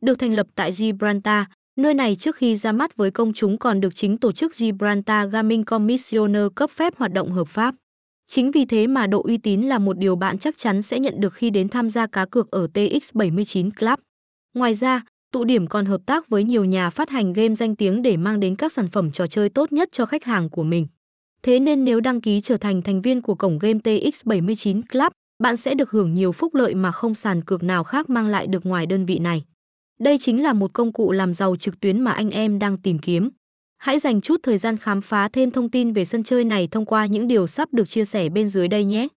được thành lập tại Gibraltar. Nơi này trước khi ra mắt với công chúng còn được chính tổ chức Gibraltar Gaming Commissioner cấp phép hoạt động hợp pháp. Chính vì thế mà độ uy tín là một điều bạn chắc chắn sẽ nhận được khi đến tham gia cá cược ở TX79 Club. Ngoài ra, tụ điểm còn hợp tác với nhiều nhà phát hành game danh tiếng để mang đến các sản phẩm trò chơi tốt nhất cho khách hàng của mình. Thế nên nếu đăng ký trở thành thành viên của cổng game TX79 Club, bạn sẽ được hưởng nhiều phúc lợi mà không sàn cược nào khác mang lại được ngoài đơn vị này. Đây chính là một công cụ làm giàu trực tuyến mà anh em đang tìm kiếm. Hãy dành chút thời gian khám phá thêm thông tin về sân chơi này thông qua những điều sắp được chia sẻ bên dưới đây nhé.